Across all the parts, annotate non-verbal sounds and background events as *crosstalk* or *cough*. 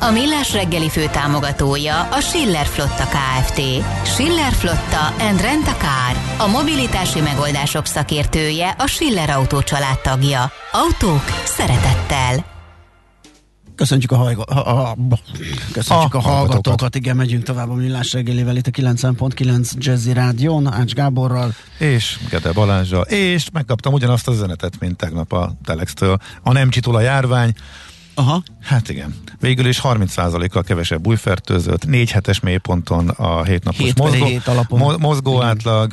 A Millás reggeli fő támogatója a Schiller Flotta KFT. Schiller Flotta and Rent a Car. A mobilitási megoldások szakértője a Schiller Autó tagja. Autók szeretettel. Köszöntjük a, hajgo, ha, ha, köszöntjük a, a hallgatókat. Igen, megyünk tovább a Millás reggelivel itt a 9.9 Jazzy Rádión, Ács Gáborral. És Gede Balázsa. És megkaptam ugyanazt az üzenetet, mint tegnap a Telextől. A nem csitul a járvány, Aha. Hát igen. Végül is 30%-kal kevesebb újfertőzött, 4 hetes mélyponton a 7 napos Hét mozgó, alapon. mo- mozgó Igen. átlag,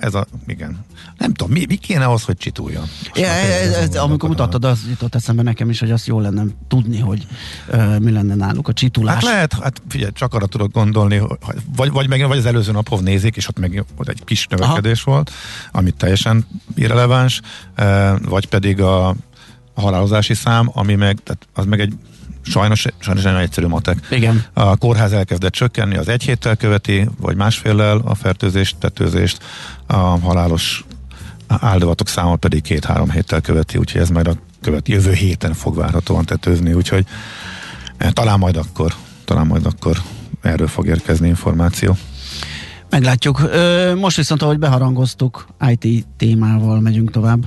ez a, igen. Nem tudom, mi, mi kéne ahhoz, hogy csituljon? Ja, ez, ez, amikor mutattad, az jutott eszembe nekem is, hogy azt jó lenne tudni, hogy uh, mi lenne náluk a csitulás. Hát lehet, hát figyelj, csak arra tudok gondolni, hogy vagy, vagy, meg, vagy az előző napon nézik, és ott meg ott egy kis növekedés Aha. volt, amit teljesen irreleváns, vagy pedig a, a halálozási szám, ami meg, tehát az meg egy sajnos, sajnos nagyon egyszerű matek. Igen. A kórház elkezdett csökkenni, az egy héttel követi, vagy másféllel a fertőzést, tetőzést, a halálos áldozatok száma pedig két-három héttel követi, úgyhogy ez majd a követ, jövő héten fog várhatóan tetőzni, úgyhogy eh, talán majd akkor, talán majd akkor erről fog érkezni információ. Meglátjuk. Most viszont, ahogy beharangoztuk, IT témával megyünk tovább.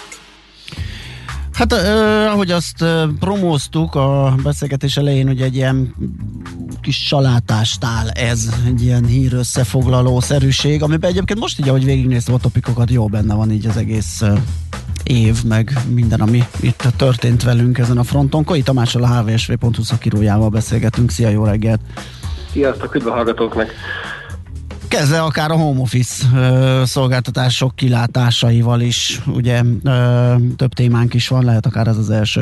Hát ö, ahogy azt ö, promóztuk a beszélgetés elején, hogy egy ilyen kis salátást áll ez, egy ilyen hír összefoglaló szerűség, amiben egyébként most így, ahogy végignéztem a topikokat, jó benne van így az egész év, meg minden, ami itt történt velünk ezen a fronton. Koi Tamással a hvsv.hu szakírójával beszélgetünk. Szia, jó reggelt! Sziasztok, üdv a hallgatóknak! Kezdve akár a home office ö, szolgáltatások kilátásaival is, ugye ö, több témánk is van, lehet akár ez az első.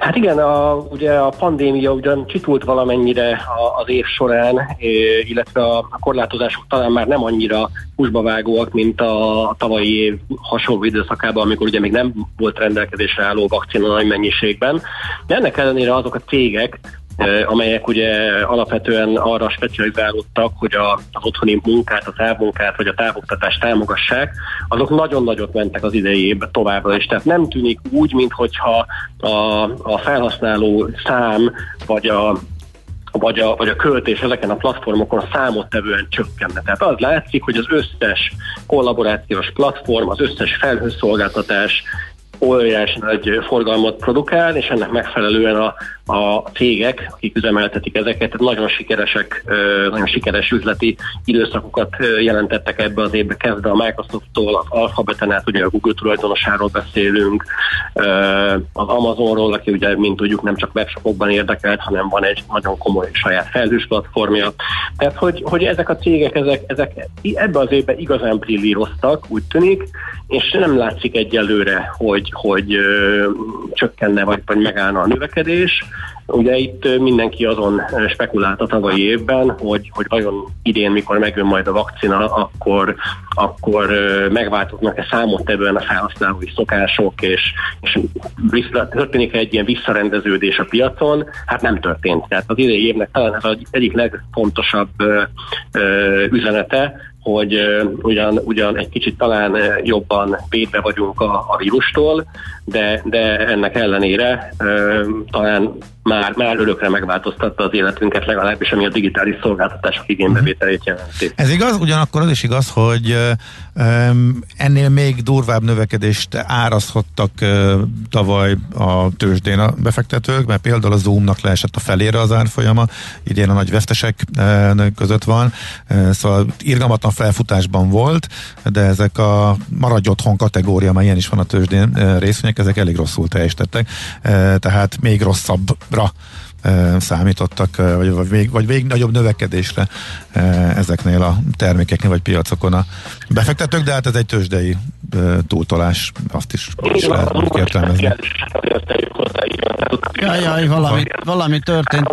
Hát igen, a, ugye a pandémia ugyan csitult valamennyire az év során, illetve a korlátozások talán már nem annyira húsba vágóak, mint a tavalyi év hasonló időszakában, amikor ugye még nem volt rendelkezésre álló vakcina nagy mennyiségben. De ennek ellenére azok a cégek, amelyek ugye alapvetően arra specializálódtak, hogy a, az otthoni munkát, a távmunkát vagy a távoktatást támogassák, azok nagyon nagyot mentek az idei évben továbbra is. Tehát nem tűnik úgy, minthogyha a, a felhasználó szám vagy a vagy a, vagy a költés ezeken a platformokon számottevően csökkenne. Tehát az látszik, hogy az összes kollaborációs platform, az összes felhőszolgáltatás óriási nagy forgalmat produkál, és ennek megfelelően a, a cégek, akik üzemeltetik ezeket, nagyon sikeresek, nagyon sikeres üzleti időszakokat jelentettek ebbe az évbe, kezdve a Microsofttól, az Alphabeten át, ugye a Google tulajdonosáról beszélünk, az Amazonról, aki ugye, mint tudjuk, nem csak webshopokban érdekelt, hanem van egy nagyon komoly saját felhős platformja. Tehát, hogy, hogy ezek a cégek, ezek, ezek ebbe az évben igazán brillíroztak, úgy tűnik, és nem látszik egyelőre, hogy, hogy ö, csökkenne vagy, vagy megállna a növekedés. Ugye itt mindenki azon spekulált a tavalyi évben, hogy, hogy vajon idén, mikor megjön majd a vakcina, akkor, akkor megváltoznak-e számottevően a felhasználói szokások, és, és történik egy ilyen visszarendeződés a piacon? Hát nem történt. Tehát az idei évnek talán ez az egyik legfontosabb üzenete, hogy ugyan, ugyan egy kicsit talán jobban védve vagyunk a, a vírustól, de, de ennek ellenére talán már, már örökre megváltoztatta az életünket, legalábbis ami a digitális szolgáltatások igénybevételét jelenti. Ez igaz, ugyanakkor az is igaz, hogy ennél még durvább növekedést árazhattak tavaly a tőzsdén a befektetők, mert például a Zoomnak leesett a felére az árfolyama, idén a nagy vesztesek között van, szóval irgalmatlan felfutásban volt, de ezek a maradj otthon kategória, mert ilyen is van a tőzsdén részvények, ezek elég rosszul teljesítettek, tehát még rosszabbra számítottak, vagy, vagy, még, vagy még nagyobb növekedésre ezeknél a termékeknél, vagy piacokon a befektetők, de hát ez egy tőzsdei túltolás, azt is, is lehet úgy értelmezni. Jaj, jaj, valami, valami történt.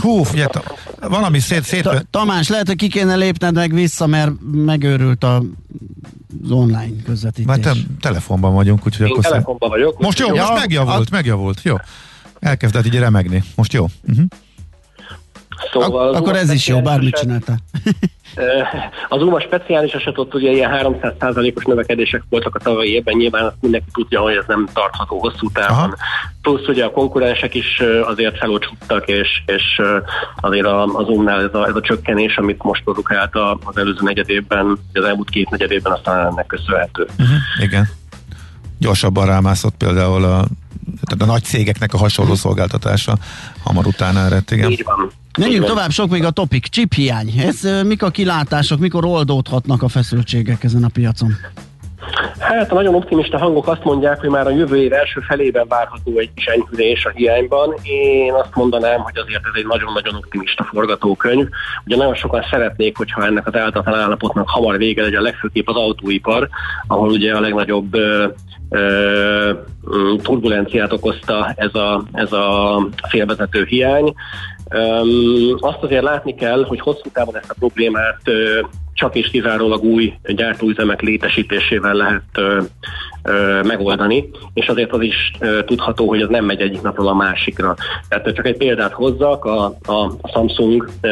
Hú, figyelj, valami szét, szét... Tamás, lehet, hogy ki kéne lépned meg vissza, mert megőrült a az online közvetítés. Mert te, telefonban vagyunk, úgyhogy Én akkor telefonban vagyok. Most jó, most megjavult, megjavult, jó. Elkezdett így remegni. Most jó. Uh-huh. Szóval Ak- akkor ez is jó, bármit csinálta. *laughs* Az UMA speciális eset ott ugye ilyen 300%-os növekedések voltak a tavalyi évben, nyilván azt mindenki tudja, hogy ez nem tartható hosszú távon. Aha. Plusz ugye a konkurensek is azért felócsuttak, és, és azért az UM-nál ez a, ez a csökkenés, amit most produkált az előző negyedében, az elmúlt két negyedében, aztán ennek köszönhető. Uh-huh. Igen. Gyorsabban rámászott például a tehát a nagy cégeknek a hasonló szolgáltatása hamar utána eredt, igen. Így van. Menjünk tovább, sok még a topik. Chip hiány. Ez mik a kilátások, mikor oldódhatnak a feszültségek ezen a piacon? Hát a nagyon optimista hangok azt mondják, hogy már a jövő év első felében várható egy kis enyhülés a hiányban. Én azt mondanám, hogy azért ez egy nagyon-nagyon optimista forgatókönyv. Ugye nagyon sokan szeretnék, hogyha ennek az áltatlan állapotnak hamar vége legyen, legfőképp az autóipar, ahol ugye a legnagyobb ö, ö, turbulenciát okozta ez a, ez a félvezető hiány. Um, azt azért látni kell, hogy hosszú távon ezt a problémát uh, csak és kizárólag új gyártóüzemek létesítésével lehet uh, uh, megoldani, és azért az is uh, tudható, hogy ez nem megy egyik napról a másikra. Tehát csak egy példát hozzak, a, a Samsung uh,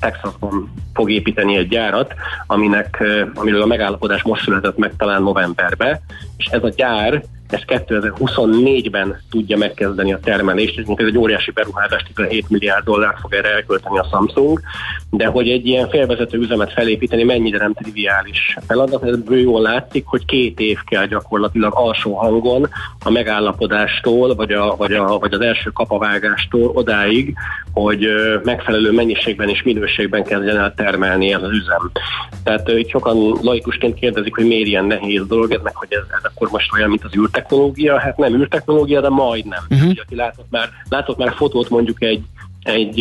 Texasban fog építeni egy gyárat, aminek, uh, amiről a megállapodás most született meg talán novemberbe, és ez a gyár ez 2024-ben tudja megkezdeni a termelést, és ez egy óriási beruházás, 17 milliárd dollár fog erre elkölteni a Samsung, de hogy egy ilyen félvezető üzemet felépíteni mennyire nem triviális feladat, ebből jól látszik, hogy két év kell gyakorlatilag alsó hangon a megállapodástól, vagy, a, vagy, a, vagy az első kapavágástól odáig, hogy megfelelő mennyiségben és minőségben kezdjen el termelni ez az üzem. Tehát itt sokan laikusként kérdezik, hogy miért ilyen nehéz dolog ez, meg hogy ez, ez akkor most olyan, mint az űrtechnológia. Hát nem űrtechnológia, de majdnem. Uh-huh. Aki látott már, látott már fotót mondjuk egy egy,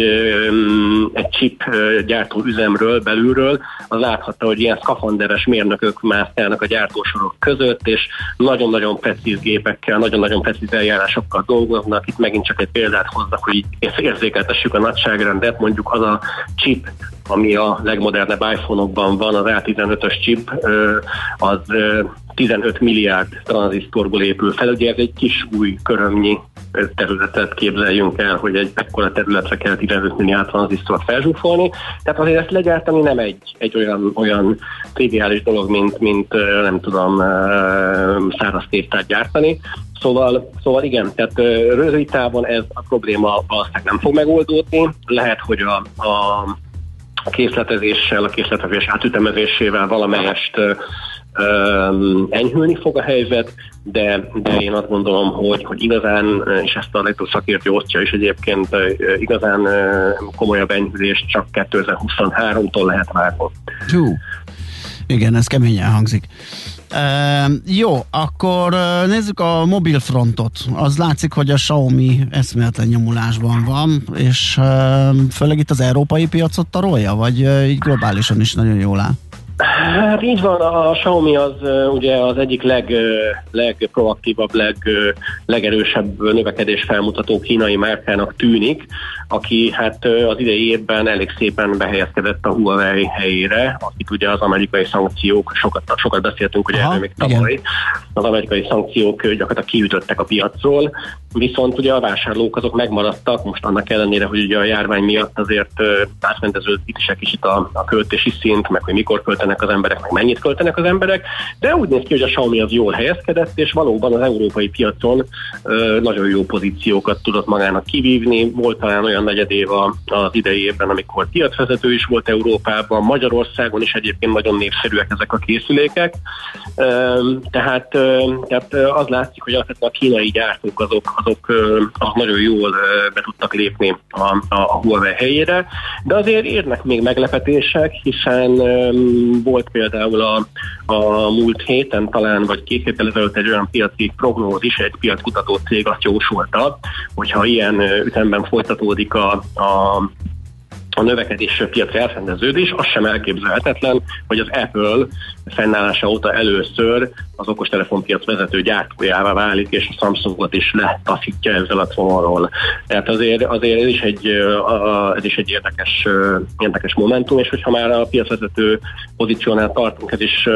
egy chip gyártó üzemről, belülről, az láthatta, hogy ilyen szkafanderes mérnökök mászkálnak a gyártósorok között, és nagyon-nagyon precíz gépekkel, nagyon-nagyon precíz eljárásokkal dolgoznak. Itt megint csak egy példát hozzak, hogy érzékeltessük a nagyságrendet, mondjuk az a chip, ami a legmodernebb iPhone-okban van, az A15-ös chip, az 15 milliárd tranzisztorból épül fel. Ugye ez egy kis új körömnyi területet képzeljünk el, hogy egy ekkora területre kell 15 milliárd tranzisztort felzsúfolni. Tehát azért ezt legyártani nem egy, egy olyan, olyan triviális dolog, mint, mint nem tudom, száraz tésztát gyártani. Szóval, szóval igen, tehát rövid távon ez a probléma valószínűleg nem fog megoldódni. Lehet, hogy a, a készletezéssel, a készletezés átütemezésével valamelyest enyhülni fog a helyzet, de, de én azt gondolom, hogy, hogy igazán, és ezt a legtöbb szakértő osztja is egyébként, igazán komolyabb enyhülést csak 2023-tól lehet várni. Hú, igen, ez keményen hangzik. Uh, jó, akkor nézzük a mobil frontot. Az látszik, hogy a Xiaomi eszméletlen nyomulásban van, és uh, főleg itt az európai piacot tarolja, vagy uh, így globálisan is nagyon jól áll? Hát így van, a Xiaomi az ugye az egyik leg, legproaktívabb, leg, legerősebb növekedés felmutató kínai márkának tűnik, aki hát az idei évben elég szépen behelyezkedett a Huawei helyére, akit ugye az amerikai szankciók, sokat, sokat beszéltünk ugye erről még tavaly, az amerikai szankciók gyakorlatilag kiütöttek a piacról, viszont ugye a vásárlók azok megmaradtak, most annak ellenére, hogy ugye a járvány miatt azért átmendeződik is egy kicsit a, a költési szint, meg hogy mikor költenek az emberek, meg mennyit költenek az emberek, de úgy néz ki, hogy a Xiaomi az jól helyezkedett, és valóban az európai piacon ö, nagyon jó pozíciókat tudott magának kivívni. Volt talán olyan negyed év az idei évben, amikor piacvezető is volt Európában, Magyarországon is egyébként nagyon népszerűek ezek a készülékek. Ö, tehát, ö, tehát az látszik, hogy alapvetően a kínai gyártók azok, azok, azok nagyon jól be tudtak lépni a, a, a Huawei helyére, de azért érnek még meglepetések, hiszen volt például a, a múlt héten talán, vagy két héttel ezelőtt egy olyan piaci prognózis, egy piackutató cég azt jósolta, hogyha ilyen ütemben folytatódik a, a a növekedés piaci elrendeződés, az sem elképzelhetetlen, hogy az Apple fennállása óta először az okostelefonpiac vezető gyártójává válik, és a Samsungot is letaszítja ezzel a trónról. Tehát azért, azért ez, is egy, ez is egy érdekes, érdekes momentum, és hogyha már a piacvezető pozíciónál tartunk, ez is,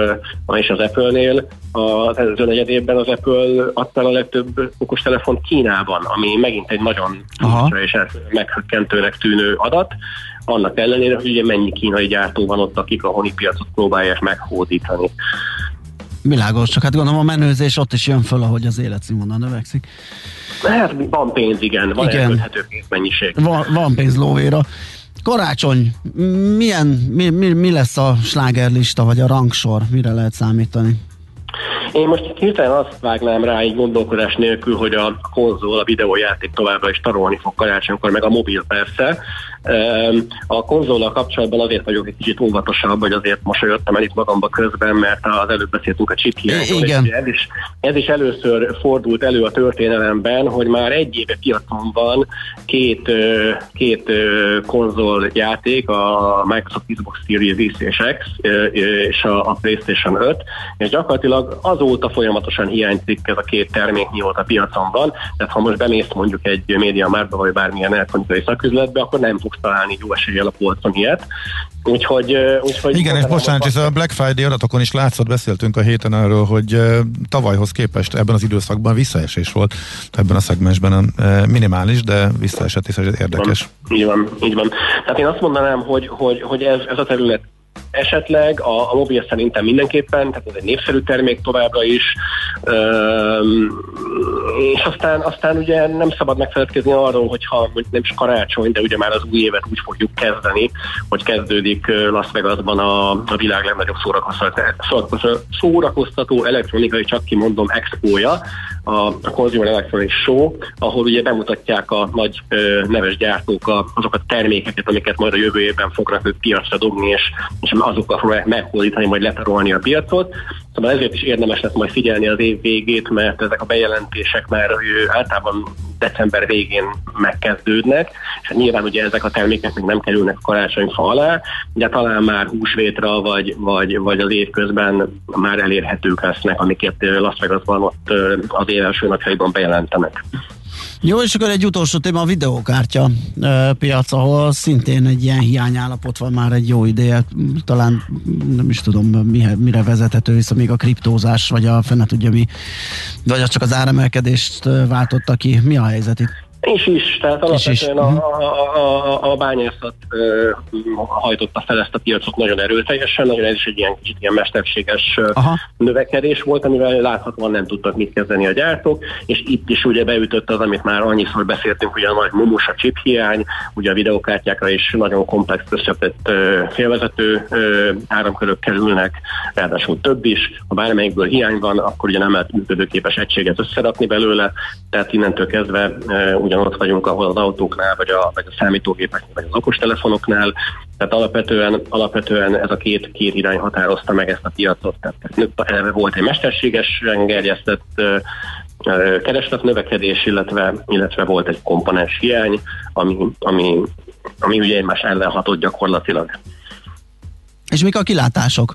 is az Apple-nél, az előző negyed évben az Apple adta a legtöbb okostelefont Kínában, ami megint egy nagyon és meghökkentőnek tűnő adat, annak ellenére, hogy ugye mennyi kínai gyártó van ott, akik a honi piacot próbálják meghódítani. Világos, csak hát gondolom a menőzés ott is jön föl, ahogy az életszínvonal növekszik. Hát van pénz, igen, van igen. pénzmennyiség. Van, van pénz lóvéra. Karácsony, milyen, mi, mi, mi lesz a slágerlista, vagy a rangsor, mire lehet számítani? Én most hirtelen azt vágnám rá egy gondolkodás nélkül, hogy a konzol, a videójáték továbbra is tarolni fog karácsonykor, meg a mobil persze, a konzollal kapcsolatban azért vagyok egy kicsit óvatosabb, hogy azért mosolyodtam el itt magamba közben, mert az előbb beszéltünk a chip Igen. Ez is, ez is először fordult elő a történelemben, hogy már egy éve piacon van két, két konzoljáték, a Microsoft Xbox Series X és X és a PlayStation 5, és gyakorlatilag azóta folyamatosan hiányzik ez a két termék, mióta piacon van, tehát ha most bemész mondjuk egy média márba, vagy bármilyen elektronikai szaküzletbe, akkor nem fogsz találni jó eséllyel a polcon ilyet. Úgyhogy, úgyhogy Igen, és bocsánat, és a Black Friday adatokon is látszott, beszéltünk a héten arról, hogy tavalyhoz képest ebben az időszakban visszaesés volt ebben a szegmensben minimális, de visszaesett, és ez érdekes. Így van, így van. Tehát én azt mondanám, hogy, hogy, hogy ez, ez a terület esetleg, a, a mobil szerintem mindenképpen, tehát ez egy népszerű termék továbbra is, üm, és aztán, aztán ugye nem szabad megfeledkezni arról, hogyha mondjuk nem is karácsony, de ugye már az új évet úgy fogjuk kezdeni, hogy kezdődik Las Vegasban a, a világ legnagyobb szórakoztató, szórakoztató elektronikai, csak kimondom, expója, a, a Consumer Electronics Show, ahol ugye bemutatják a nagy ö, neves gyártók a, azok a termékeket, amiket majd a jövő évben fognak ők piacra dobni, és, és azokkal fogják meghódítani, majd letarolni a piacot. Szóval ezért is érdemes lesz majd figyelni az év végét, mert ezek a bejelentések már általában december végén megkezdődnek, és hát nyilván ugye ezek a termékek még nem kerülnek a karácsonyfa alá, de talán már húsvétra vagy, vagy, vagy az év közben már elérhetők lesznek, amiket Las Vegasban ott az év első napjaiban bejelentenek. Jó, és akkor egy utolsó téma a videókártya piac, ahol szintén egy ilyen hiányállapot van már egy jó ideje. Talán nem is tudom, mire, mire vezethető vissza még a kriptózás, vagy a fene tudja mi, vagy az csak az áremelkedést váltotta ki. Mi a helyzet itt? És is, tehát alapvetően is. A, a, a, a bányászat ö, hajtotta fel ezt a piacot nagyon erőteljesen, nagyon ez is egy ilyen kicsit ilyen mesterséges Aha. növekedés volt, amivel láthatóan nem tudtak mit kezdeni a gyártók, és itt is ugye beütött az, amit már annyiszor beszéltünk, ugye a nagy mumus, a chip hiány, ugye a videokártyákra is nagyon komplex összetett félvezető áramkörök kerülnek, ráadásul több is, ha bármelyikből hiány van, akkor ugye nem lehet működőképes egységet összerakni belőle, tehát innentől kezdve ugye ugyanott vagyunk, ahol az autóknál, vagy a, vagy a számítógépeknél, vagy az okostelefonoknál. Tehát alapvetően, alapvetően ez a két, két irány határozta meg ezt a piacot. Tehát volt egy mesterségesen gerjesztett kereslet növekedés, illetve, illetve volt egy komponens hiány, ami, ami, ami ugye egymás ellen hatott gyakorlatilag. És mik a kilátások?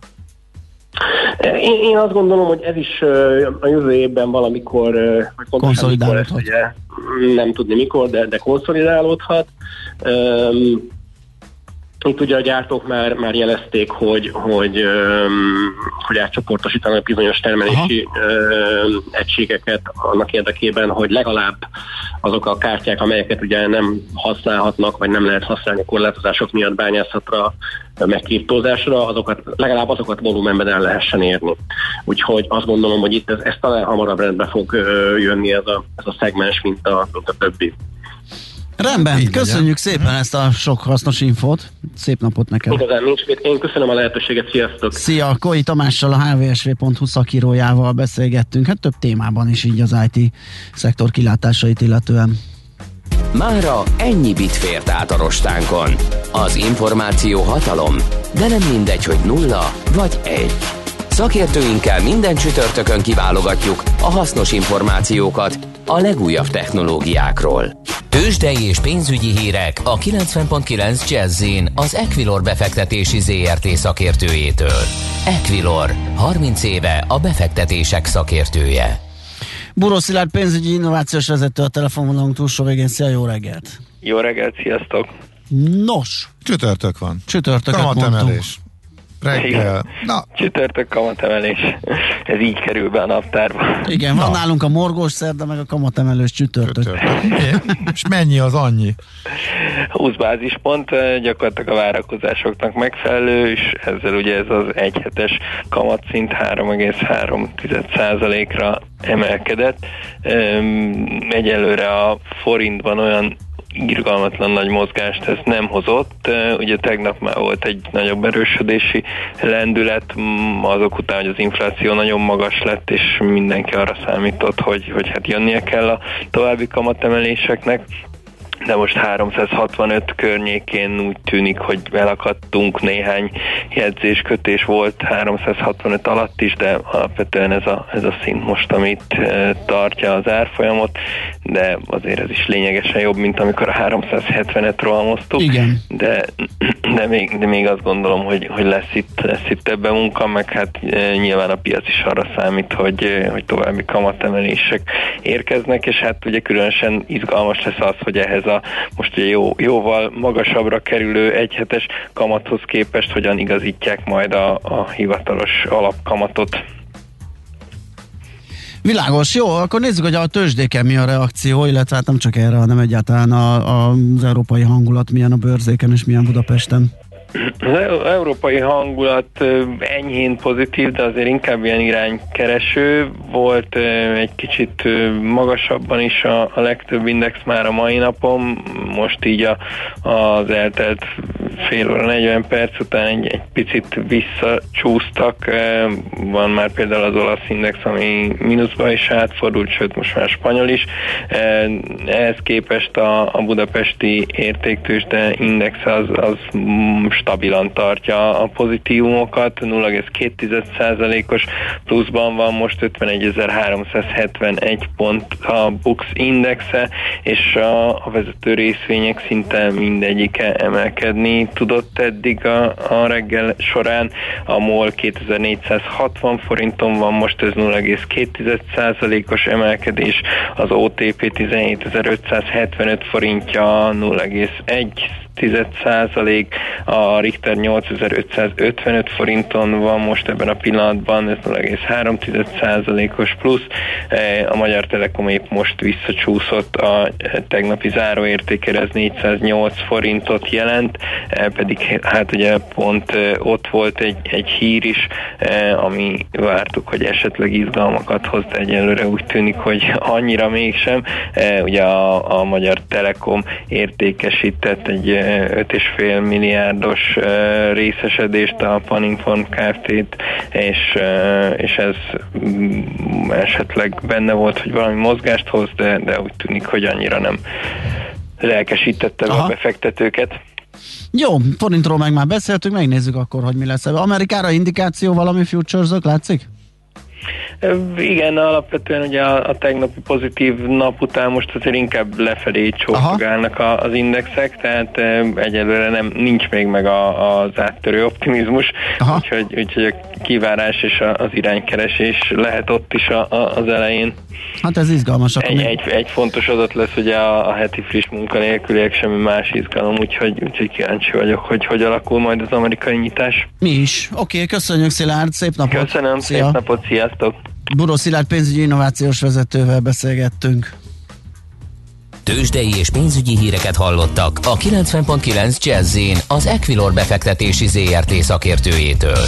Én, én azt gondolom, hogy ez is a jövő évben valamikor, konszolidálódhat. Mikor, ugye, nem tudni mikor, de, de konszolidálódhat. Um, itt ugye a gyártók már, már jelezték, hogy, hogy, hogy átcsoportosítanak bizonyos termelési Aha. egységeket annak érdekében, hogy legalább azok a kártyák, amelyeket ugye nem használhatnak, vagy nem lehet használni korlátozások miatt bányászatra, meg kriptózásra, azokat, legalább azokat volumenben el lehessen érni. Úgyhogy azt gondolom, hogy itt ez, ez talán hamarabb rendbe fog jönni ez a, ez a szegmens, mint a, mint a többi. Rendben, Így köszönjük legyen. szépen ezt a sok hasznos infót. Szép napot neked. Igazán nincs mit. Én köszönöm a lehetőséget, sziasztok! Szia, Koi Tamással, a hvsv.hu szakírójával beszélgettünk, hát több témában is így az IT szektor kilátásait illetően. Mára ennyi bit fért át a rostánkon. Az információ hatalom, de nem mindegy, hogy nulla vagy egy. Szakértőinkkel minden csütörtökön kiválogatjuk a hasznos információkat a legújabb technológiákról. Tőzsdei és pénzügyi hírek a 90.9 jazz az Equilor befektetési ZRT szakértőjétől. Equilor, 30 éve a befektetések szakértője. Buró Szilárd pénzügyi innovációs vezető a telefonvonalunk túlsó végén. Szia, jó reggelt! Jó reggelt, sziasztok! Nos! Csütörtök van. Csütörtöket Kamatemelés. Reggel. Na. Csütörtök kamatemelés. Ez így kerül be a naptárba. Igen, van Na. nálunk a morgós szerda, meg a kamatemelős csütörtök. csütörtök. És mennyi az annyi? 20 bázispont, gyakorlatilag a várakozásoknak megfelelő, és ezzel ugye ez az egyhetes kamatszint 3,3%-ra emelkedett. Egyelőre a forintban olyan irgalmatlan nagy mozgást ez nem hozott. Ugye tegnap már volt egy nagyobb erősödési lendület, azok után, hogy az infláció nagyon magas lett, és mindenki arra számított, hogy, hogy hát jönnie kell a további kamatemeléseknek de most 365 környékén úgy tűnik, hogy elakadtunk, néhány jegyzéskötés volt 365 alatt is, de alapvetően ez a, ez a szint most, amit e, tartja az árfolyamot, de azért ez is lényegesen jobb, mint amikor a 370-et rohamoztuk. Igen. De, de, még, de még azt gondolom, hogy, hogy lesz, itt, lesz itt ebben munka, meg hát e, nyilván a piac is arra számít, hogy, e, hogy további kamatemelések érkeznek, és hát ugye különösen izgalmas lesz az, hogy ehhez a most ugye jó, jóval magasabbra kerülő egyhetes kamathoz képest hogyan igazítják majd a, a hivatalos alapkamatot. Világos, jó, akkor nézzük, hogy a tőzsdéken mi a reakció, illetve hát nem csak erre, hanem egyáltalán a, a, az európai hangulat milyen a bőrzéken és milyen Budapesten. Az európai hangulat enyhén pozitív, de azért inkább ilyen iránykereső. Volt egy kicsit magasabban is a, a legtöbb index már a mai napon, most így a, az eltelt fél óra 40 perc után egy, egy picit visszacsúsztak. Van már például az olasz index, ami mínuszba is átfordult, sőt most már spanyol is. Ehhez képest a, a budapesti értéktős, index az, az stabilan tartja a pozitívumokat, 0,2%-os pluszban van most 51.371 pont a Bux indexe, és a, a vezető részvények szinte mindegyike emelkedni tudott eddig a, a reggel során. A MOL 2460 forinton van, most ez 0,2%-os emelkedés, az OTP 17575 forintja 0,1 százalék, a Richter 8555 forinton van most ebben a pillanatban, ez 0,3 százalékos plusz, e, a Magyar Telekom épp most visszacsúszott a tegnapi záróértékére, ez 408 forintot jelent, e, pedig hát ugye pont e, ott volt egy, egy hír is, ami vártuk, hogy esetleg izgalmakat hoz, de egyelőre úgy tűnik, hogy annyira mégsem. Ugye a, a Magyar Telekom értékesített egy 5,5 milliárdos részesedést a Paninform Kft-t, és, és ez mm, esetleg benne volt, hogy valami mozgást hoz, de, de úgy tűnik, hogy annyira nem lelkesítette Aha. a befektetőket. Jó, forintról meg már beszéltünk, megnézzük akkor, hogy mi lesz. Amerikára indikáció valami futures látszik? Igen, alapvetően ugye a, a tegnapi pozitív nap után most azért inkább lefelé csókogálnak az indexek, tehát egyelőre nem nincs még meg a, az áttörő optimizmus, úgyhogy, úgyhogy a kivárás és a, az iránykeresés lehet ott is a, a, az elején. Hát ez izgalmas. Egy, még... egy, egy fontos adat lesz ugye a, a heti friss munkanélküliek, semmi más izgalom, úgyhogy, úgyhogy kíváncsi vagyok, hogy hogy alakul majd az amerikai nyitás. Mi is. Oké, okay, köszönjük Szilárd, szép napot! Köszönöm, Szia. szép napot, sziasztok! Buró Szilárd pénzügyi innovációs vezetővel beszélgettünk. Tőzsdei és pénzügyi híreket hallottak a 90.9 jazz az Equilor befektetési ZRT szakértőjétől.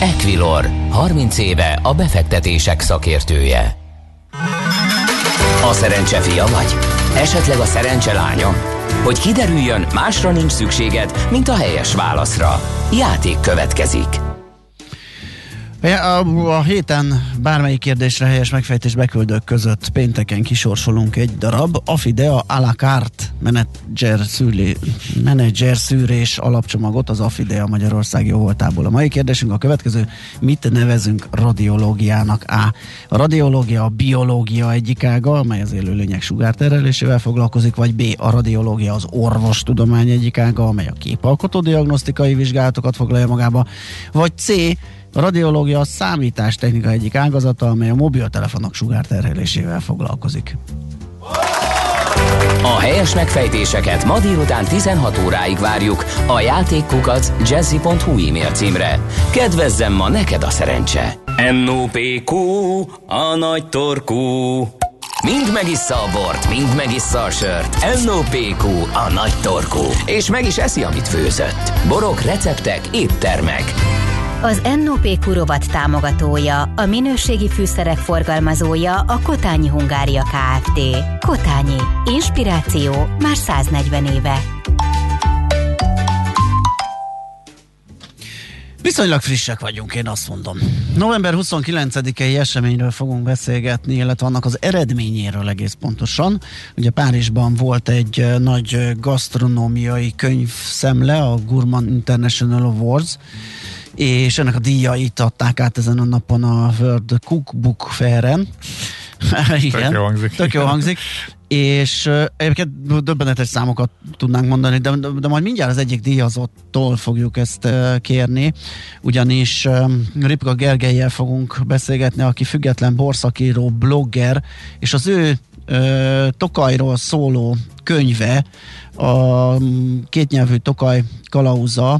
Equilor, 30 éve a befektetések szakértője. A szerencse fia vagy? Esetleg a szerencse lánya? Hogy kiderüljön, másra nincs szükséged, mint a helyes válaszra. Játék következik. A, a héten bármelyik kérdésre helyes megfejtés beküldők között pénteken kisorsolunk egy darab Afidea a la carte menedzser, szűré, menedzser szűrés alapcsomagot az Afidea Magyarország jó voltából. A mai kérdésünk a következő, mit nevezünk radiológiának? A. A radiológia a biológia egyik ága, amely az élőlények sugárterelésével foglalkozik, vagy B. A radiológia az orvostudomány egyik ága, amely a képalkotó diagnosztikai vizsgálatokat foglalja magába, vagy C a radiológia a számítástechnika egyik ágazata, amely a mobiltelefonok sugárterhelésével foglalkozik. A helyes megfejtéseket ma délután 16 óráig várjuk a játékkukac jazzy.hu e-mail címre. Kedvezzem ma neked a szerencse! NOPQ, a nagy torkú. Mind megissza a bort, mind megissza a sört. NOPQ, a nagy torkú. És meg is eszi, amit főzött. Borok, receptek, éttermek. Az NOP Kurovat támogatója, a minőségi fűszerek forgalmazója a Kotányi Hungária Kft. Kotányi. Inspiráció már 140 éve. Viszonylag frissek vagyunk, én azt mondom. November 29-i eseményről fogunk beszélgetni, illetve annak az eredményéről egész pontosan. Ugye Párizsban volt egy nagy gasztronómiai könyvszemle, a Gourmand International Awards, és ennek a díjait adták át ezen a napon a World Cookbook Fair-en. *laughs* Igen, tök jó hangzik. Tök jó hangzik. És uh, egyébként döbbenetes számokat tudnánk mondani, de, de, de majd mindjárt az egyik díjazottól fogjuk ezt uh, kérni, ugyanis um, Ripka Gergelyel fogunk beszélgetni, aki független borszakíró, blogger, és az ő uh, Tokajról szóló könyve, a kétnyelvű Tokaj kalauza,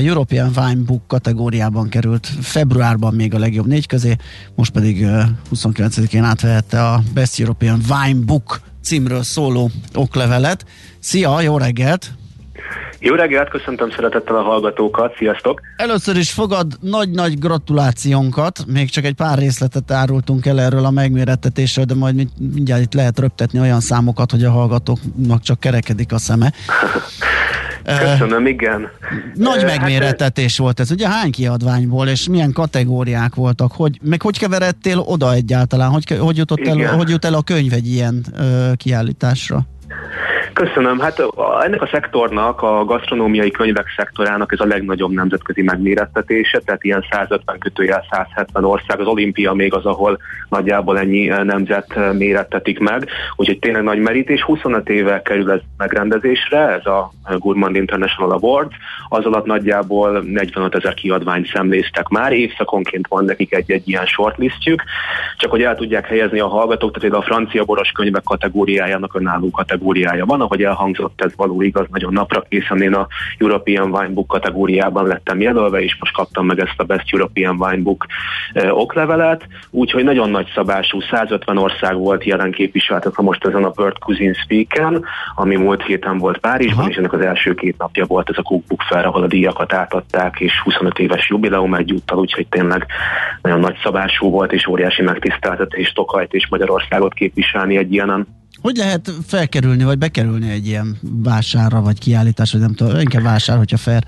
European Wine Book kategóriában került februárban még a legjobb négy közé, most pedig 29-én átvehette a Best European Wine Book címről szóló oklevelet. Szia, jó reggelt! Jó reggelt, köszöntöm szeretettel a hallgatókat, sziasztok! Először is fogad nagy-nagy gratulációnkat, még csak egy pár részletet árultunk el erről a megmérettetésről, de majd mindjárt itt lehet röptetni olyan számokat, hogy a hallgatóknak csak kerekedik a szeme. *laughs* Köszönöm, igen. Nagy hát, megmérettetés hát, volt ez, ugye hány kiadványból, és milyen kategóriák voltak, hogy, meg hogy keveredtél oda egyáltalán, hogy, hogy, jutott el, hogy jut el a könyv egy ilyen uh, kiállításra? Köszönöm. Hát ennek a szektornak, a gasztronómiai könyvek szektorának ez a legnagyobb nemzetközi megmérettetése, tehát ilyen 150 kötőjel 170 ország, az olimpia még az, ahol nagyjából ennyi nemzet mérettetik meg, úgyhogy tényleg nagy merítés. 25 éve kerül ez megrendezésre, ez a Gourmand International Award, az alatt nagyjából 45 ezer kiadványt szemléztek már, évszakonként van nekik egy-egy ilyen shortlistjük, csak hogy el tudják helyezni a hallgatók, tehát a francia boros könyvek kategóriájának önálló kategóriája van, ahogy elhangzott, ez való igaz, nagyon napra készen én a European Wine Book kategóriában lettem jelölve, és most kaptam meg ezt a Best European Wine Book eh, oklevelet, úgyhogy nagyon nagy szabású, 150 ország volt jelen képviseltetve most ezen a Bird Cuisine Speak-en, ami múlt héten volt Párizsban, Aha. és ennek az első két napja volt ez a Cookbook Fair, ahol a díjakat átadták, és 25 éves jubileum egyúttal, úgyhogy tényleg nagyon nagy szabású volt, és óriási megtiszteltetés Tokajt és Magyarországot képviselni egy ilyenen. Hogy lehet felkerülni, vagy bekerülni egy ilyen vásárra, vagy kiállítás, vagy nem tudom, inkább vásár, hogyha fair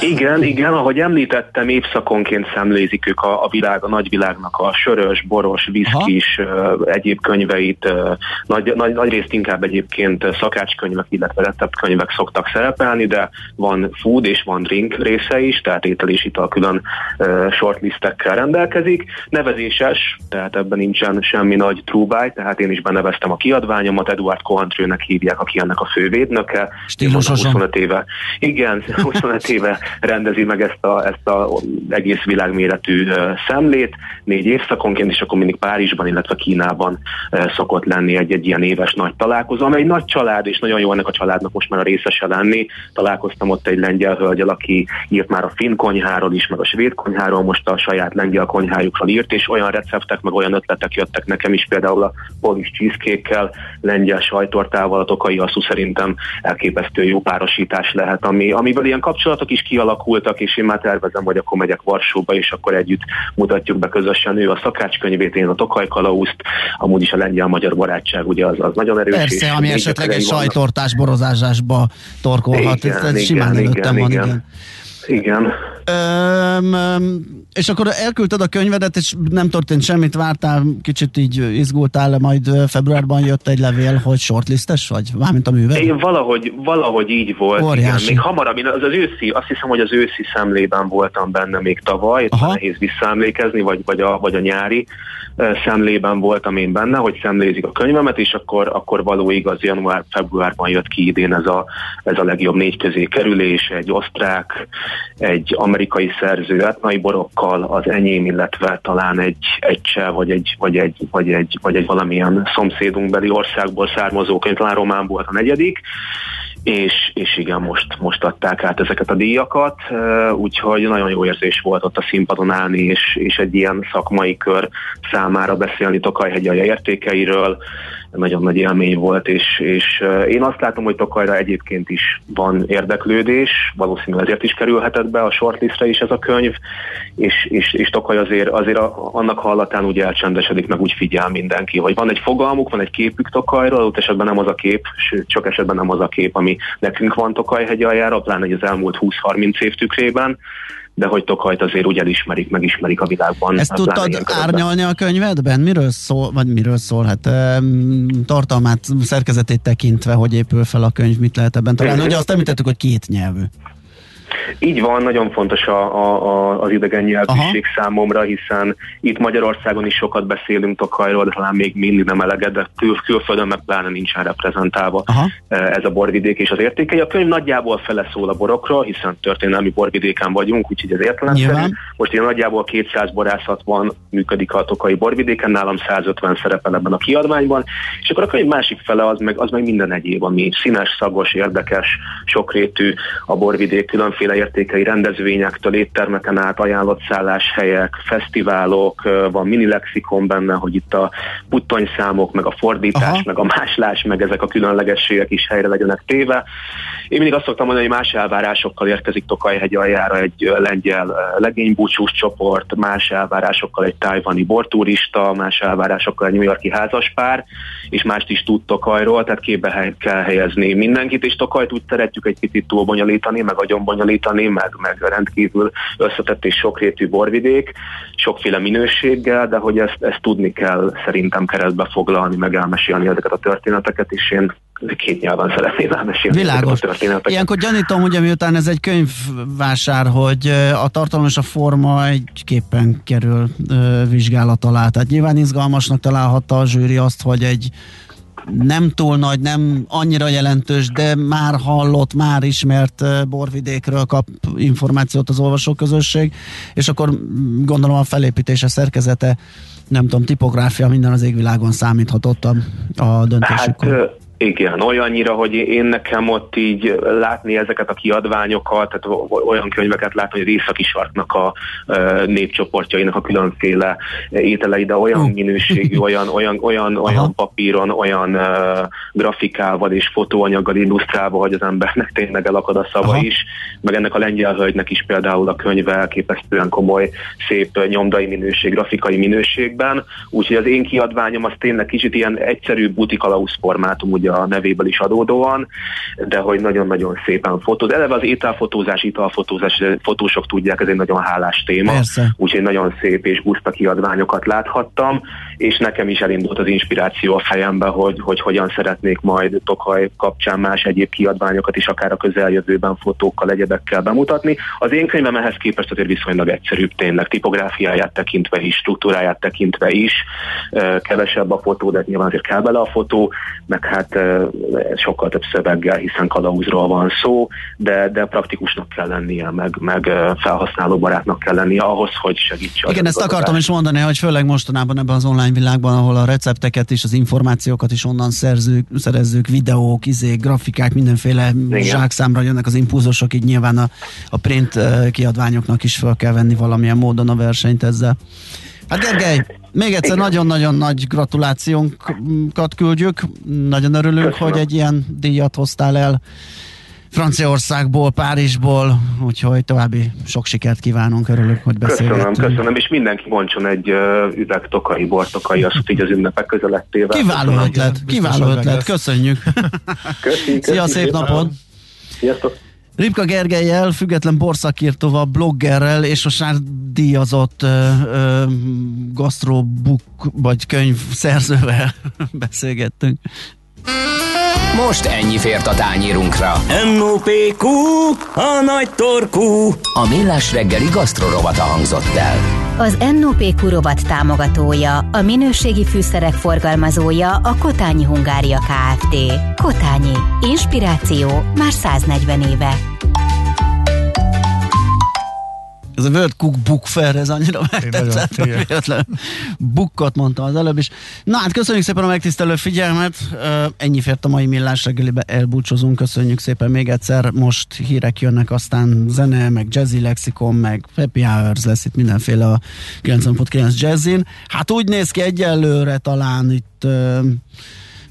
Igen, igen, ahogy említettem, évszakonként szemlézik ők a, a világ, a nagyvilágnak a sörös, boros, viszkis, uh, egyéb könyveit, uh, nagy, nagy, nagy részt inkább egyébként szakácskönyvek, illetve receptkönyvek szoktak szerepelni, de van food és van drink része is, tehát étel és ital külön uh, shortlistekkel rendelkezik. Nevezéses, tehát ebben nincsen semmi nagy trúbáj, tehát én is beneveztem a kiadványomat, Eduard Cohantrőnek hívják, aki ennek a fővédnöke. Stílusosan. 25 éve. Igen, *laughs* 25 éve rendezi meg ezt a, ezt a egész világméretű szemlét, négy évszakonként, és akkor mindig Párizsban, illetve Kínában szokott lenni egy, egy ilyen éves nagy találkozó, amely nagy család, és nagyon jó ennek a családnak most már a részese lenni. Találkoztam ott egy lengyel hölgyel, aki írt már a finn konyháról is, meg a svéd konyháról, most a saját lengyel konyhájukról írt, és olyan receptek, meg olyan ötletek jöttek nekem is, például a polish cheesecake-kel, lengyel sajtortával, a tokai asszú szerintem elképesztő jó párosítás lehet, ami, amiből ilyen kapcsolatok is kialakultak, és én már tervezem, hogy akkor megyek Varsóba, és akkor együtt mutatjuk be közösen ő a szakácskönyvét, én a Tokaj Kalauzt, amúgy is a lengyel-magyar barátság, ugye az, az nagyon erős. Persze, ami esetleg egy sajtortás borozásásba torkolhat, Igen, ez, ez igen, simán igen, előttem van, igen. igen. Igen. Öm, öm, és akkor elküldted a könyvedet, és nem történt semmit, vártál, kicsit így izgultál, majd februárban jött egy levél, hogy shortlistes vagy? Mármint a művel? Én valahogy, valahogy így volt, Óriási. igen. Még hamarabb, én az, az őszi, azt hiszem, hogy az őszi szemlében voltam benne még tavaly, Aha. nehéz visszaemlékezni, vagy, vagy, a, vagy a nyári szemlében voltam én benne, hogy szemlézik a könyvemet, és akkor, akkor való igaz, január-februárban jött ki idén ez a, ez a legjobb négy közé kerülés, egy osztrák, egy amerikai szerző etnai borokkal, az enyém, illetve talán egy, egy cseh, vagy egy, vagy egy, vagy egy, vagy egy valamilyen szomszédunkbeli országból származó könyv, talán román volt a negyedik, és, és igen, most, most adták át ezeket a díjakat, úgyhogy nagyon jó érzés volt ott a színpadon állni, és, és egy ilyen szakmai kör számára beszélni Tokajhegyi értékeiről, nagyon nagy élmény volt, és, és eh, én azt látom, hogy Tokajra egyébként is van érdeklődés, valószínűleg ezért is kerülhetett be a shortlistre is ez a könyv, és, és, és Tokaj azért, azért a, annak hallatán úgy elcsendesedik, meg úgy figyel mindenki, hogy van egy fogalmuk, van egy képük Tokajról, ott esetben nem az a kép, sőt, sok esetben nem az a kép, ami nekünk van Tokaj aljára, pláne az elmúlt 20-30 év tükrében, de hogy Tokajt azért úgy elismerik, megismerik a világban. Ezt Hát tudtad árnyalni a könyvedben? Miről szól, vagy miről szól? Hát tartalmát, szerkezetét tekintve, hogy épül fel a könyv, mit lehet ebben találni? Ugye azt említettük, hogy két nyelvű. Így van, nagyon fontos a, a, a, az idegen nyelvűség számomra, hiszen itt Magyarországon is sokat beszélünk Tokajról, de talán még mindig nem eleget, de kül, külföldön meg pláne nincsen reprezentálva Aha. eh, ez a borvidék és az értékei. A könyv nagyjából fele szól a borokról, hiszen történelmi borvidéken vagyunk, úgyhogy ez értelemszerű. Most ilyen nagyjából 200 borászat van, működik a tokai borvidéken, nálam 150 szerepel ebben a kiadványban, és akkor a könyv másik fele az meg, az meg minden egyéb, ami színes, szagos, érdekes, sokrétű a borvidék, különféle értékei rendezvényektől, éttermeken át, ajánlott szálláshelyek, fesztiválok, van mini lexikon benne, hogy itt a puttonyszámok, meg a fordítás, Aha. Meg a máslás, meg ezek a különlegességek is helyre legyenek téve. Én mindig azt szoktam mondani, hogy más elvárásokkal érkezik Tokajhegy aljára egy lengyel legénybúcsús csoport, más elvárásokkal egy tájvani borturista, más elvárásokkal egy New Yorki házaspár, és mást is tud Tokajról, tehát képbe kell helyezni mindenkit, és Tokajt úgy szeretjük egy picit túlbonyolítani, meg agyon bonyolítani, meg, meg rendkívül összetett és sokrétű borvidék, sokféle minőséggel, de hogy ezt, ezt tudni kell szerintem keresztbe foglalni, meg elmesélni ezeket a történeteket, és én két nyelven szeretném elmesélni Világos. a történeteket. Ilyenkor gyanítom, ugye miután ez egy könyvvásár, hogy a tartalom és a forma egyképpen kerül ö, vizsgálat alá. Tehát nyilván izgalmasnak találhatta a zsűri azt, hogy egy nem túl nagy, nem annyira jelentős, de már hallott, már ismert ö, borvidékről kap információt az olvasóközösség, és akkor mm, gondolom a felépítése, szerkezete, nem tudom, tipográfia, minden az égvilágon számíthatott a, a Hát döntésükor. ö, igen, olyannyira, hogy én nekem ott így látni ezeket a kiadványokat, tehát olyan könyveket látni, hogy az északi sarknak a népcsoportjainak a különféle ételei, de olyan Hú. minőségű, olyan, olyan, olyan, olyan papíron, olyan ö, grafikával és fotóanyaggal illusztrálva, hogy az embernek tényleg elakad a szava Aha. is, meg ennek a lengyel hölgynek is például a könyve elképesztően komoly, szép nyomdai minőség, grafikai minőségben, úgyhogy az én kiadványom az tényleg kicsit ilyen egyszerű butikalauz formátum, ugye a nevéből is adódóan, de hogy nagyon-nagyon szépen fotóz. Eleve az ételfotózás, italfotózás, fotósok tudják, ez egy nagyon hálás téma, úgyhogy nagyon szép és buszta kiadványokat láthattam, és nekem is elindult az inspiráció a fejembe, hogy, hogy hogyan szeretnék majd Tokaj kapcsán más egyéb kiadványokat is akár a közeljövőben fotókkal, egyebekkel bemutatni. Az én könyvem ehhez képest azért viszonylag egyszerűbb tényleg, tipográfiáját tekintve is, struktúráját tekintve is, kevesebb a fotó, de nyilván azért kell bele a fotó, meg hát sokkal több szöveggel, hiszen kalauzról van szó, de, de praktikusnak kell lennie, meg, meg felhasználó barátnak kell lennie ahhoz, hogy segítse. Igen, ezt akartam is mondani, hogy főleg mostanában ebben az online világban, ahol a recepteket és az információkat is onnan szerzők, szerezzük, videók, izék, grafikák, mindenféle Igen. zsákszámra jönnek az impulzusok, így nyilván a, a print kiadványoknak is fel kell venni valamilyen módon a versenyt ezzel. Hát Gergely, még egyszer nagyon-nagyon nagy gratulációnkat küldjük. Nagyon örülünk, Köszönöm. hogy egy ilyen díjat hoztál el Franciaországból, Párizsból, úgyhogy további sok sikert kívánunk, örülök, hogy beszélgettünk. Köszönöm, köszönöm, és mindenki mondjon egy uh, üveg tokai, bortokai, azt így az ünnepek közelettével. Kiváló köszönöm. ötlet, kiváló ötlet, köszönjük. Köszi, köszi, Szia, szép napot! Sziasztok! Ripka Gergelyel, független borszakírtóval, bloggerrel és a sárdíjazott gastrobook vagy könyv szerzővel *laughs* beszélgettünk. Most ennyi fért a tányírunkra. M.O.P.Q. A nagy torkú. A millás reggeli gasztrorovata hangzott el. Az NOPQ rovat támogatója, a minőségi fűszerek forgalmazója a Kotányi Hungária Kft. Kotányi. Inspiráció már 140 éve. Ez a World Cook Book Fair, ez annyira megtetszett, hogy véletlen bukkot mondtam az előbb is. Na hát köszönjük szépen a megtisztelő figyelmet, ennyi fért a mai millás reggelibe, elbúcsozunk, köszönjük szépen még egyszer, most hírek jönnek, aztán zene, meg jazzy lexikon, meg happy hours lesz itt mindenféle a 90.9 jazzin. Hát úgy néz ki egyelőre talán itt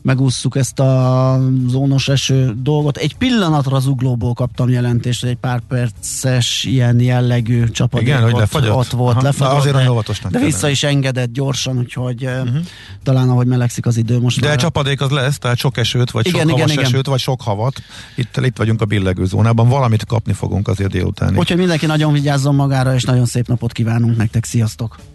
megússzuk ezt a zónos eső dolgot. Egy pillanatra az uglóból kaptam jelentést, hogy egy pár perces ilyen jellegű csapadék Igen, ott, hogy lefagyott? ott volt. Aha, lefagyott, azért de, óvatosnak de vissza is engedett gyorsan, úgyhogy uh-huh. talán ahogy melegszik az idő most De már... csapadék az lesz, tehát sok esőt, vagy igen, sok igen, havas igen. esőt, vagy sok havat. Itt, itt vagyunk a billegő zónában, valamit kapni fogunk azért délután. Úgyhogy mindenki nagyon vigyázzon magára, és nagyon szép napot kívánunk nektek. Sziasztok!